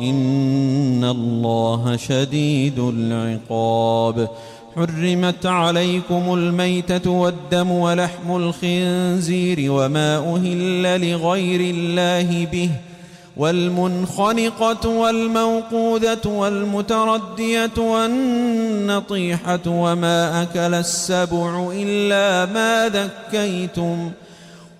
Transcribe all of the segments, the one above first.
إن الله شديد العقاب حرمت عليكم الميتة والدم ولحم الخنزير وما أهل لغير الله به والمنخنقة والموقوذة والمتردية والنطيحة وما أكل السبع إلا ما ذكيتم ۖ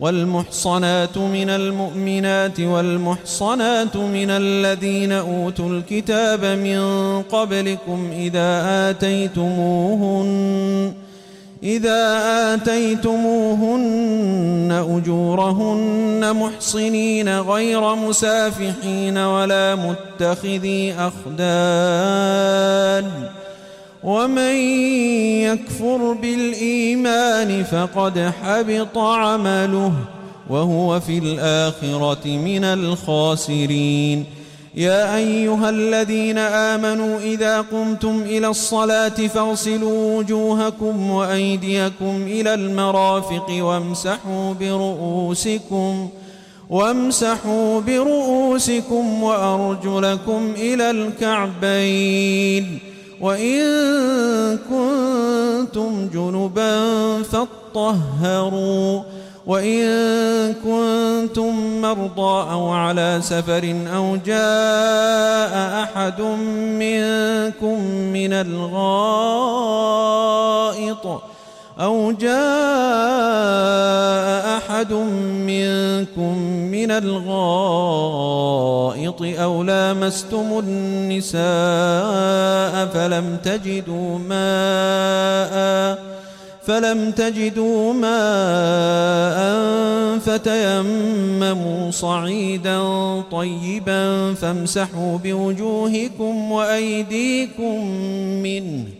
والمحصنات من المؤمنات والمحصنات من الذين أوتوا الكتاب من قبلكم إذا آتيتموهن إذا آتيتموهن أجورهن محصنين غير مسافحين ولا متخذي أخدان. ومن يكفر بالإيمان فقد حبط عمله وهو في الآخرة من الخاسرين. يا أيها الذين آمنوا إذا قمتم إلى الصلاة فاغسلوا وجوهكم وأيديكم إلى المرافق وامسحوا برؤوسكم وامسحوا برؤوسكم وأرجلكم إلى الكعبين. وإن كنتم جنبا فاطهروا وإن كنتم مرضى أو على سفر أو جاء أحد منكم من الغائط أو جاء أحد منكم من الغائط أو لامستم النساء فلم تجدوا ماءً فلم تجدوا ماء فتيمموا صعيدا طيبا فامسحوا بوجوهكم وأيديكم منه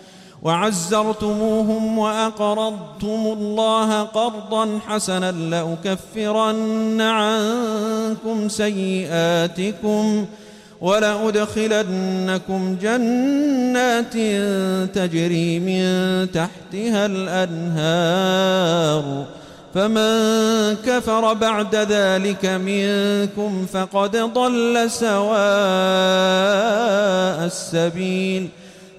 وعزرتموهم وأقرضتم الله قرضا حسنا لأكفرن عنكم سيئاتكم ۖ ولأدخلنكم جنات تجري من تحتها الأنهار فمن كفر بعد ذلك منكم فقد ضل سواء السبيل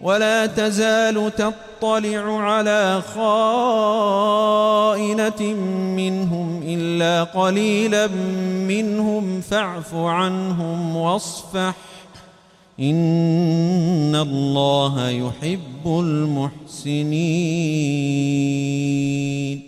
ولا تزال تطلع على خائنة منهم إلا قليلا منهم فاعف عنهم واصفح. إن الله يحب المحسنين.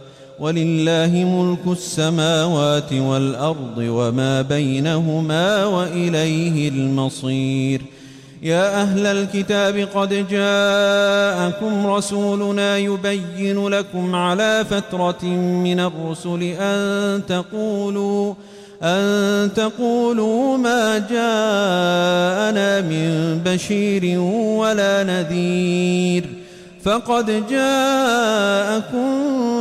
ولله ملك السماوات والأرض وما بينهما وإليه المصير. يا أهل الكتاب قد جاءكم رسولنا يبين لكم على فترة من الرسل أن تقولوا أن تقولوا ما جاءنا من بشير ولا نذير. فقد جاءكم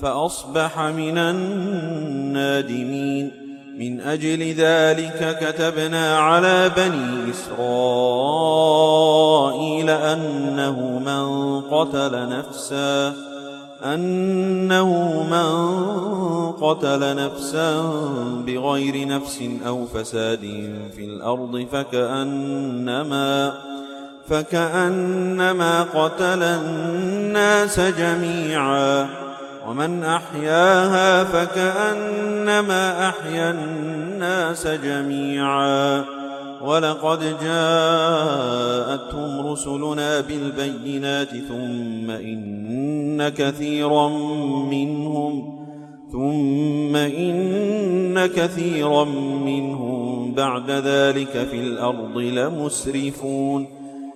فأصبح من النادمين. من أجل ذلك كتبنا على بني إسرائيل أنه من قتل نفسا أنه من قتل نفسا بغير نفس أو فساد في الأرض فكأنما فكأنما قتل الناس جميعا. ومن أحياها فكأنما أحيا الناس جميعا. ولقد جاءتهم رسلنا بالبينات ثم إن كثيرا منهم ثم إن كثيرا منهم بعد ذلك في الأرض لمسرفون.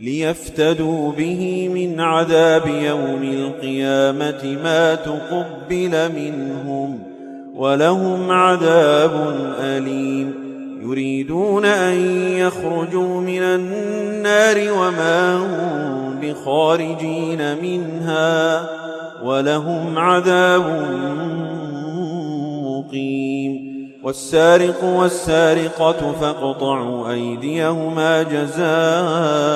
ليفتدوا به من عذاب يوم القيامة ما تقبل منهم ولهم عذاب أليم. يريدون أن يخرجوا من النار وما هم بخارجين منها ولهم عذاب مقيم. والسارق والسارقة فاقطعوا أيديهما جزاء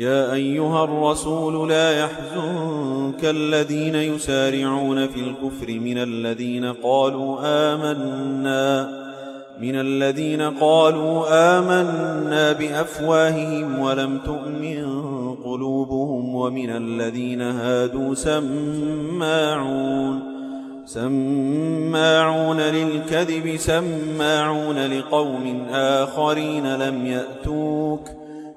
يا أيها الرسول لا يحزنك الذين يسارعون في الكفر من الذين قالوا آمنا من الذين قالوا آمنا بأفواههم ولم تؤمن قلوبهم ومن الذين هادوا سماعون سماعون للكذب سماعون لقوم آخرين لم يأتوك ۖ.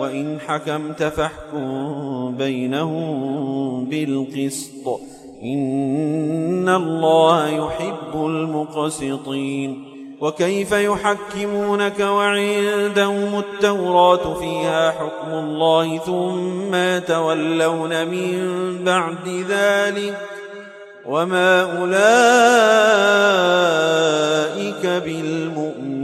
وإن حكمت فاحكم بينهم بالقسط. إن الله يحب المقسطين. وكيف يحكمونك وعندهم التوراة فيها حكم الله ثم يتولون من بعد ذلك؟ وما أولئك بالمؤمنين.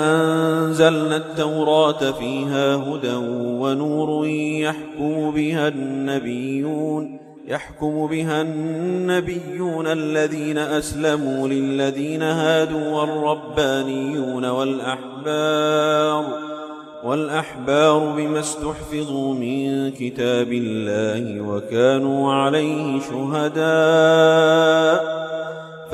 أنزلنا التوراة فيها هدى ونور يحكم بها النبيون يحكم بها النبيون الذين أسلموا للذين هادوا والربانيون والأحبار والأحبار بما استحفظوا من كتاب الله وكانوا عليه شهداء.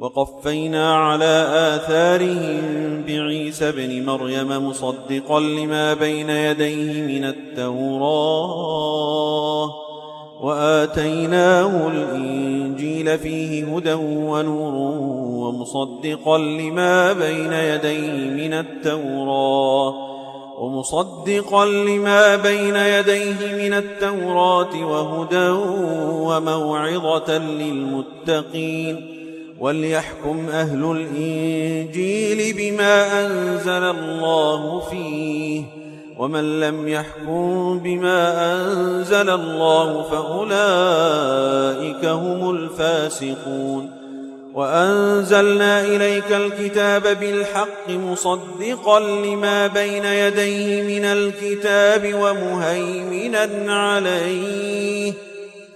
وقفينا على آثارهم بعيسى بن مريم مصدقا لما بين يديه من التوراة وآتيناه الإنجيل فيه هدى ونور ومصدقا لما بين يديه من التوراة ومصدقا لما بين يديه من التوراة وهدى وموعظة للمتقين. وليحكم أهل الإنجيل بما أنزل الله فيه ومن لم يحكم بما أنزل الله فأولئك هم الفاسقون وأنزلنا إليك الكتاب بالحق مصدقا لما بين يديه من الكتاب ومهيمنا عليه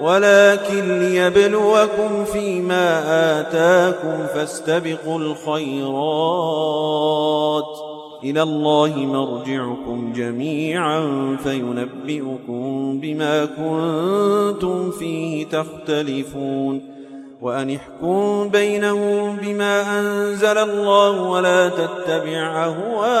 ولكن ليبلوكم فيما آتاكم فاستبقوا الخيرات. إلى الله مرجعكم جميعا فينبئكم بما كنتم فيه تختلفون. وأن احكم بينهم بما أنزل الله ولا تتبع أهواءهم.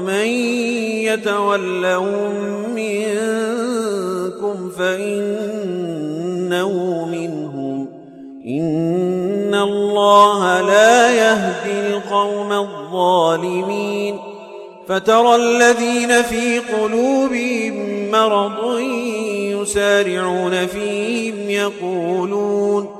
ومن يتولهم منكم فإنه منهم. إن الله لا يهدي القوم الظالمين. فترى الذين في قلوبهم مرض يسارعون فيهم يقولون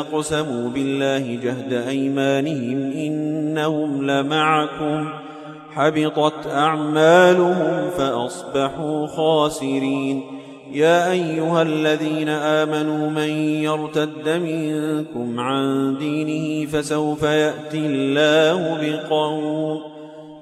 أقسموا بالله جهد أيمانهم إنهم لمعكم حبطت أعمالهم فأصبحوا خاسرين. يا أيها الذين آمنوا من يرتد منكم عن دينه فسوف يأتي الله بقوم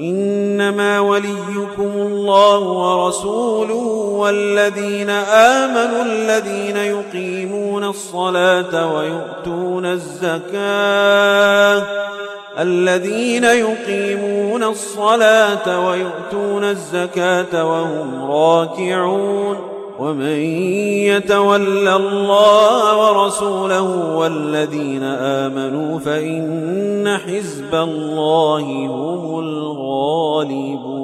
إنما وليكم الله ورسوله والذين آمنوا الذين يقيمون الصلاة ويؤتون الزكاة الذين يقيمون الصلاة ويؤتون الزكاة وهم راكعون ومن يتول الله ورسوله والذين آمنوا فإن حزب الله هم الغالبون.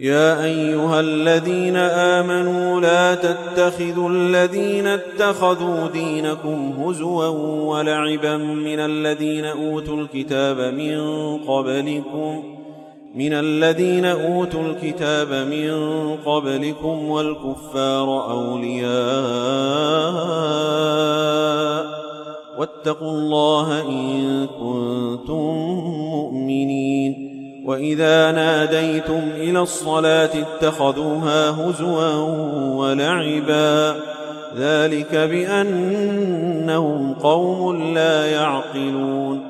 يا أيها الذين آمنوا لا تتخذوا الذين اتخذوا دينكم هزوا ولعبا من الذين أوتوا الكتاب من قبلكم من الذين أوتوا الكتاب من قبلكم والكفار أولياء واتقوا الله إن كنتم مؤمنين وإذا ناديتم إلى الصلاة اتخذوها هزوا ولعبا ذلك بأنهم قوم لا يعقلون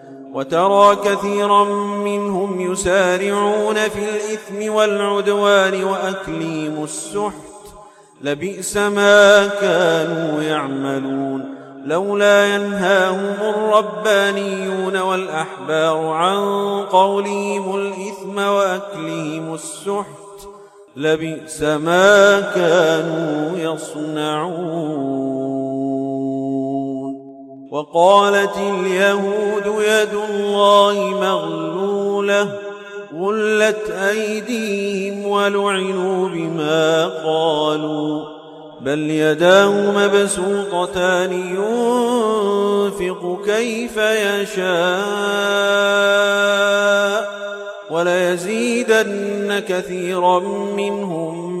وترى كثيرا منهم يسارعون في الإثم والعدوان وأكليم السحت. لبئس ما كانوا يعملون. لولا ينهاهم الربانيون والأحبار عن قولهم الإثم وأكلهم السحت. لبئس ما كانوا يصنعون. وقالت اليهود يد الله مغلولة غلت أيديهم ولعنوا بما قالوا بل يداه مبسوطتان ينفق كيف يشاء وليزيدن كثيرا منهم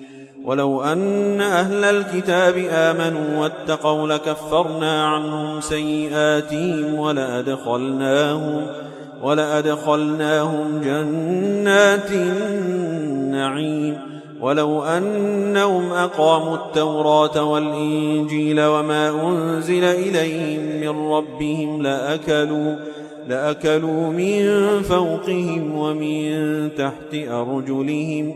ولو أن أهل الكتاب آمنوا واتقوا لكفرنا عنهم سيئاتهم ولأدخلناهم ولأدخلناهم جنات النعيم. ولو أنهم أقاموا التوراة والإنجيل وما أنزل إليهم من ربهم لأكلوا لأكلوا من فوقهم ومن تحت أرجلهم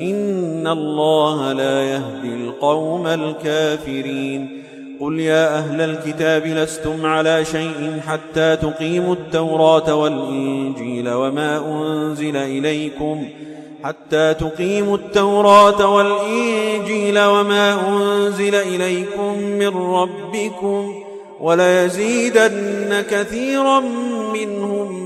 إن الله لا يهدي القوم الكافرين. قل يا أهل الكتاب لستم على شيء حتى تقيموا التوراة والإنجيل وما أنزل إليكم حتى تقيموا التوراة والإنجيل وما أنزل إليكم من ربكم وليزيدن كثيرا منهم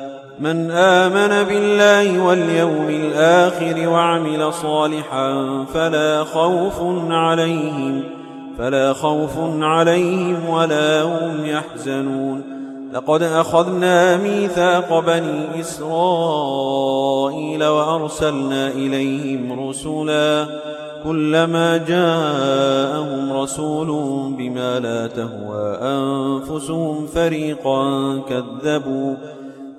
من آمن بالله واليوم الآخر وعمل صالحا فلا خوف عليهم فلا خوف عليهم ولا هم يحزنون. لقد أخذنا ميثاق بني إسرائيل وأرسلنا إليهم رسلا كلما جاءهم رسول بما لا تهوى أنفسهم فريقا كذبوا.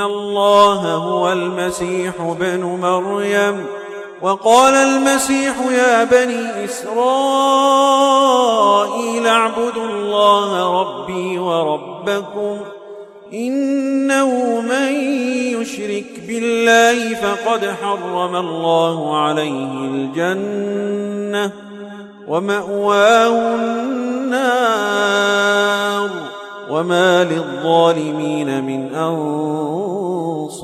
الله هو المسيح بن مريم. وقال المسيح يا بني إسرائيل اعبدوا الله ربي وربكم. إنه من يشرك بالله فقد حرم الله عليه الجنة ومأواه النار. وما للظالمين من أنصار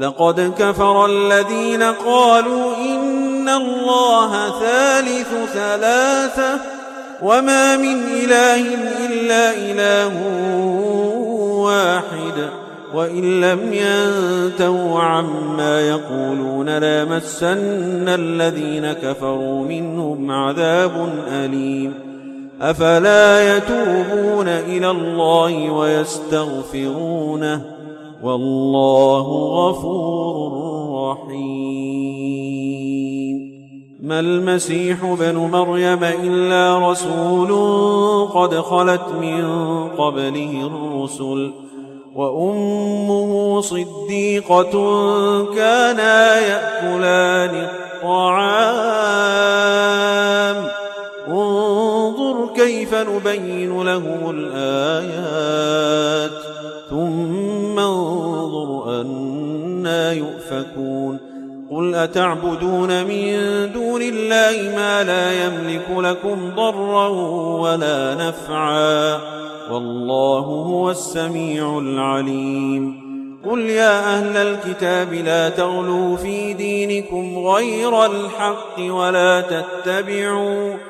لقد كفر الذين قالوا إن الله ثالث ثلاثة وما من إله إلا إله واحد وإن لم ينتهوا عما يقولون لامسن الذين كفروا منهم عذاب أليم أفلا يتوبون إلى الله ويستغفرونه والله غفور رحيم. ما المسيح بن مريم إلا رسول قد خلت من قبله الرسل وأمه صديقة كانا يأكلان الطعام. كيف نبين لهم الآيات؟ ثم انظر أنا يؤفكون. قل أتعبدون من دون الله ما لا يملك لكم ضرا ولا نفعا؟ والله هو السميع العليم. قل يا أهل الكتاب لا تغلوا في دينكم غير الحق ولا تتبعوا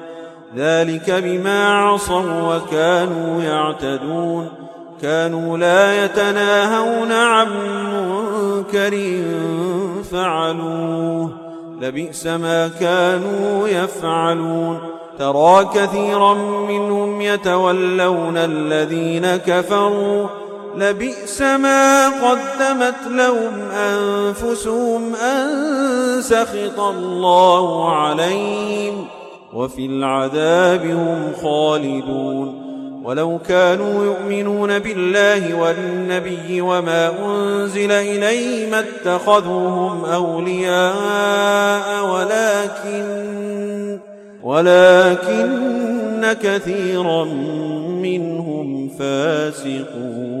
ذلك بما عصوا وكانوا يعتدون. كانوا لا يتناهون عن منكر فعلوه. لبئس ما كانوا يفعلون. ترى كثيرا منهم يتولون الذين كفروا. لبئس ما قدمت لهم أنفسهم أن سخط الله عليهم. وفي العذاب هم خالدون. ولو كانوا يؤمنون بالله والنبي وما أنزل إليه ما اتخذوهم أولياء ولكن ولكن كثيرا منهم فاسقون.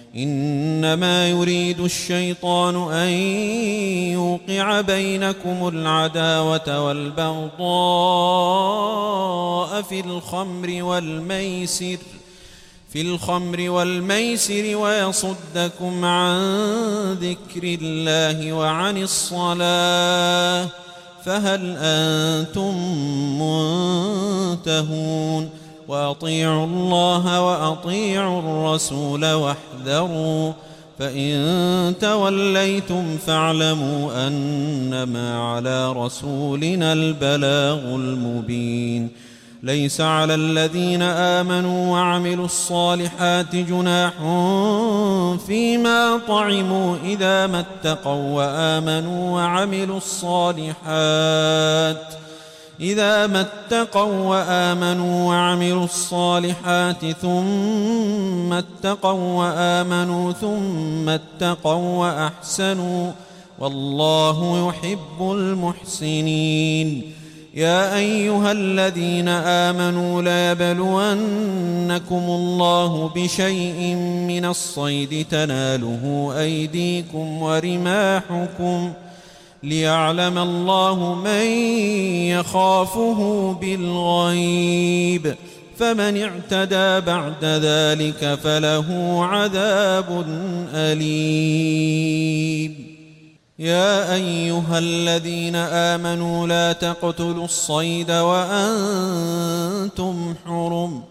إنما يريد الشيطان أن يوقع بينكم العداوة والبغضاء في الخمر والميسر في الخمر والميسر ويصدكم عن ذكر الله وعن الصلاة فهل أنتم منتهون؟ وأطيعوا الله وأطيعوا الرسول واحذروا فإن توليتم فاعلموا أنما على رسولنا البلاغ المبين. ليس على الذين آمنوا وعملوا الصالحات جناح فيما طعموا إذا ما اتقوا وآمنوا وعملوا الصالحات. إذا ما اتقوا وآمنوا وعملوا الصالحات ثم اتقوا وآمنوا ثم اتقوا وأحسنوا والله يحب المحسنين. يا أيها الذين آمنوا ليبلونكم الله بشيء من الصيد تناله أيديكم ورماحكم ليعلم الله من يخافه بالغيب. فمن اعتدى بعد ذلك فله عذاب أليم. يا أيها الذين آمنوا لا تقتلوا الصيد وأنتم حرم.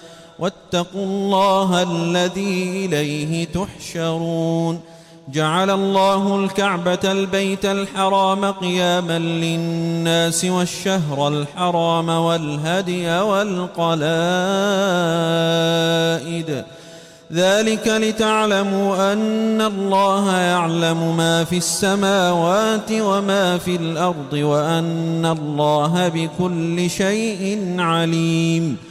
واتقوا الله الذي إليه تحشرون. جعل الله الكعبة البيت الحرام قياما للناس والشهر الحرام والهدي والقلائد. ذلك لتعلموا أن الله يعلم ما في السماوات وما في الأرض وأن الله بكل شيء عليم.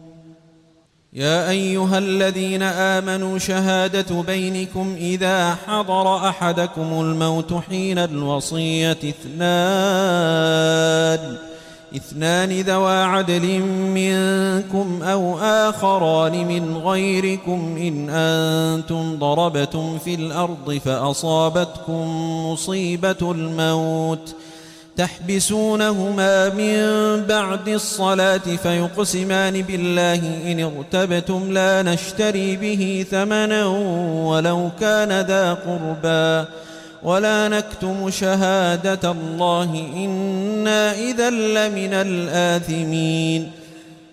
يا أيها الذين آمنوا شهادة بينكم إذا حضر أحدكم الموت حين الوصية اثنان اثنان ذوا عدل منكم أو آخران من غيركم إن أنتم ضربتم في الأرض فأصابتكم مصيبة الموت. تحبسونهما من بعد الصلاة فيقسمان بالله إن ارتبتم لا نشتري به ثمنا ولو كان ذا قربى ولا نكتم شهادة الله إنا إذا لمن الآثمين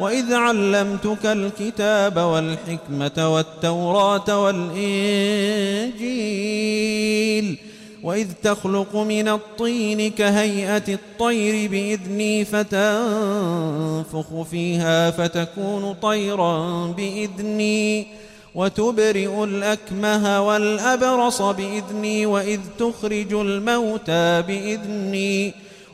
وإذ علمتك الكتاب والحكمة والتوراة والإنجيل وإذ تخلق من الطين كهيئة الطير بإذني فتنفخ فيها فتكون طيرا بإذني وتبرئ الأكمه والأبرص بإذني وإذ تخرج الموتى بإذني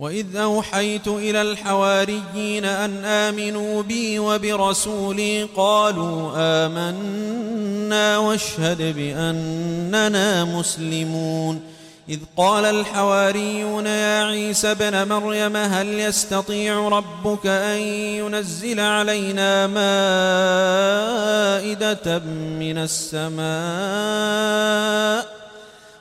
وإذ أوحيت إلى الحواريين أن آمنوا بي وبرسولي قالوا آمنا واشهد بأننا مسلمون إذ قال الحواريون يا عيسى بن مريم هل يستطيع ربك أن ينزل علينا مائدة من السماء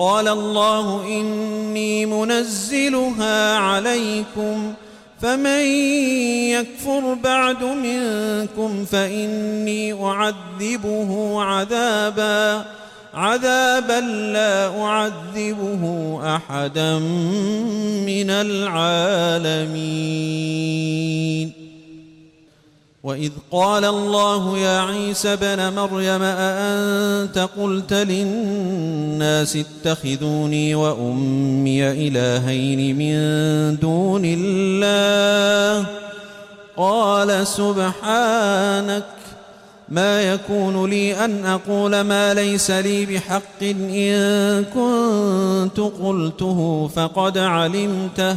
قال الله إني منزلها عليكم فمن يكفر بعد منكم فإني أعذبه عذاباً عذابا لا أعذبه أحدا من العالمين. وإذ قال الله يا عيسى بن مريم أأنت قلت للناس اتخذوني وأمي إلهين من دون الله قال سبحانك ما يكون لي أن أقول ما ليس لي بحق إن كنت قلته فقد علمته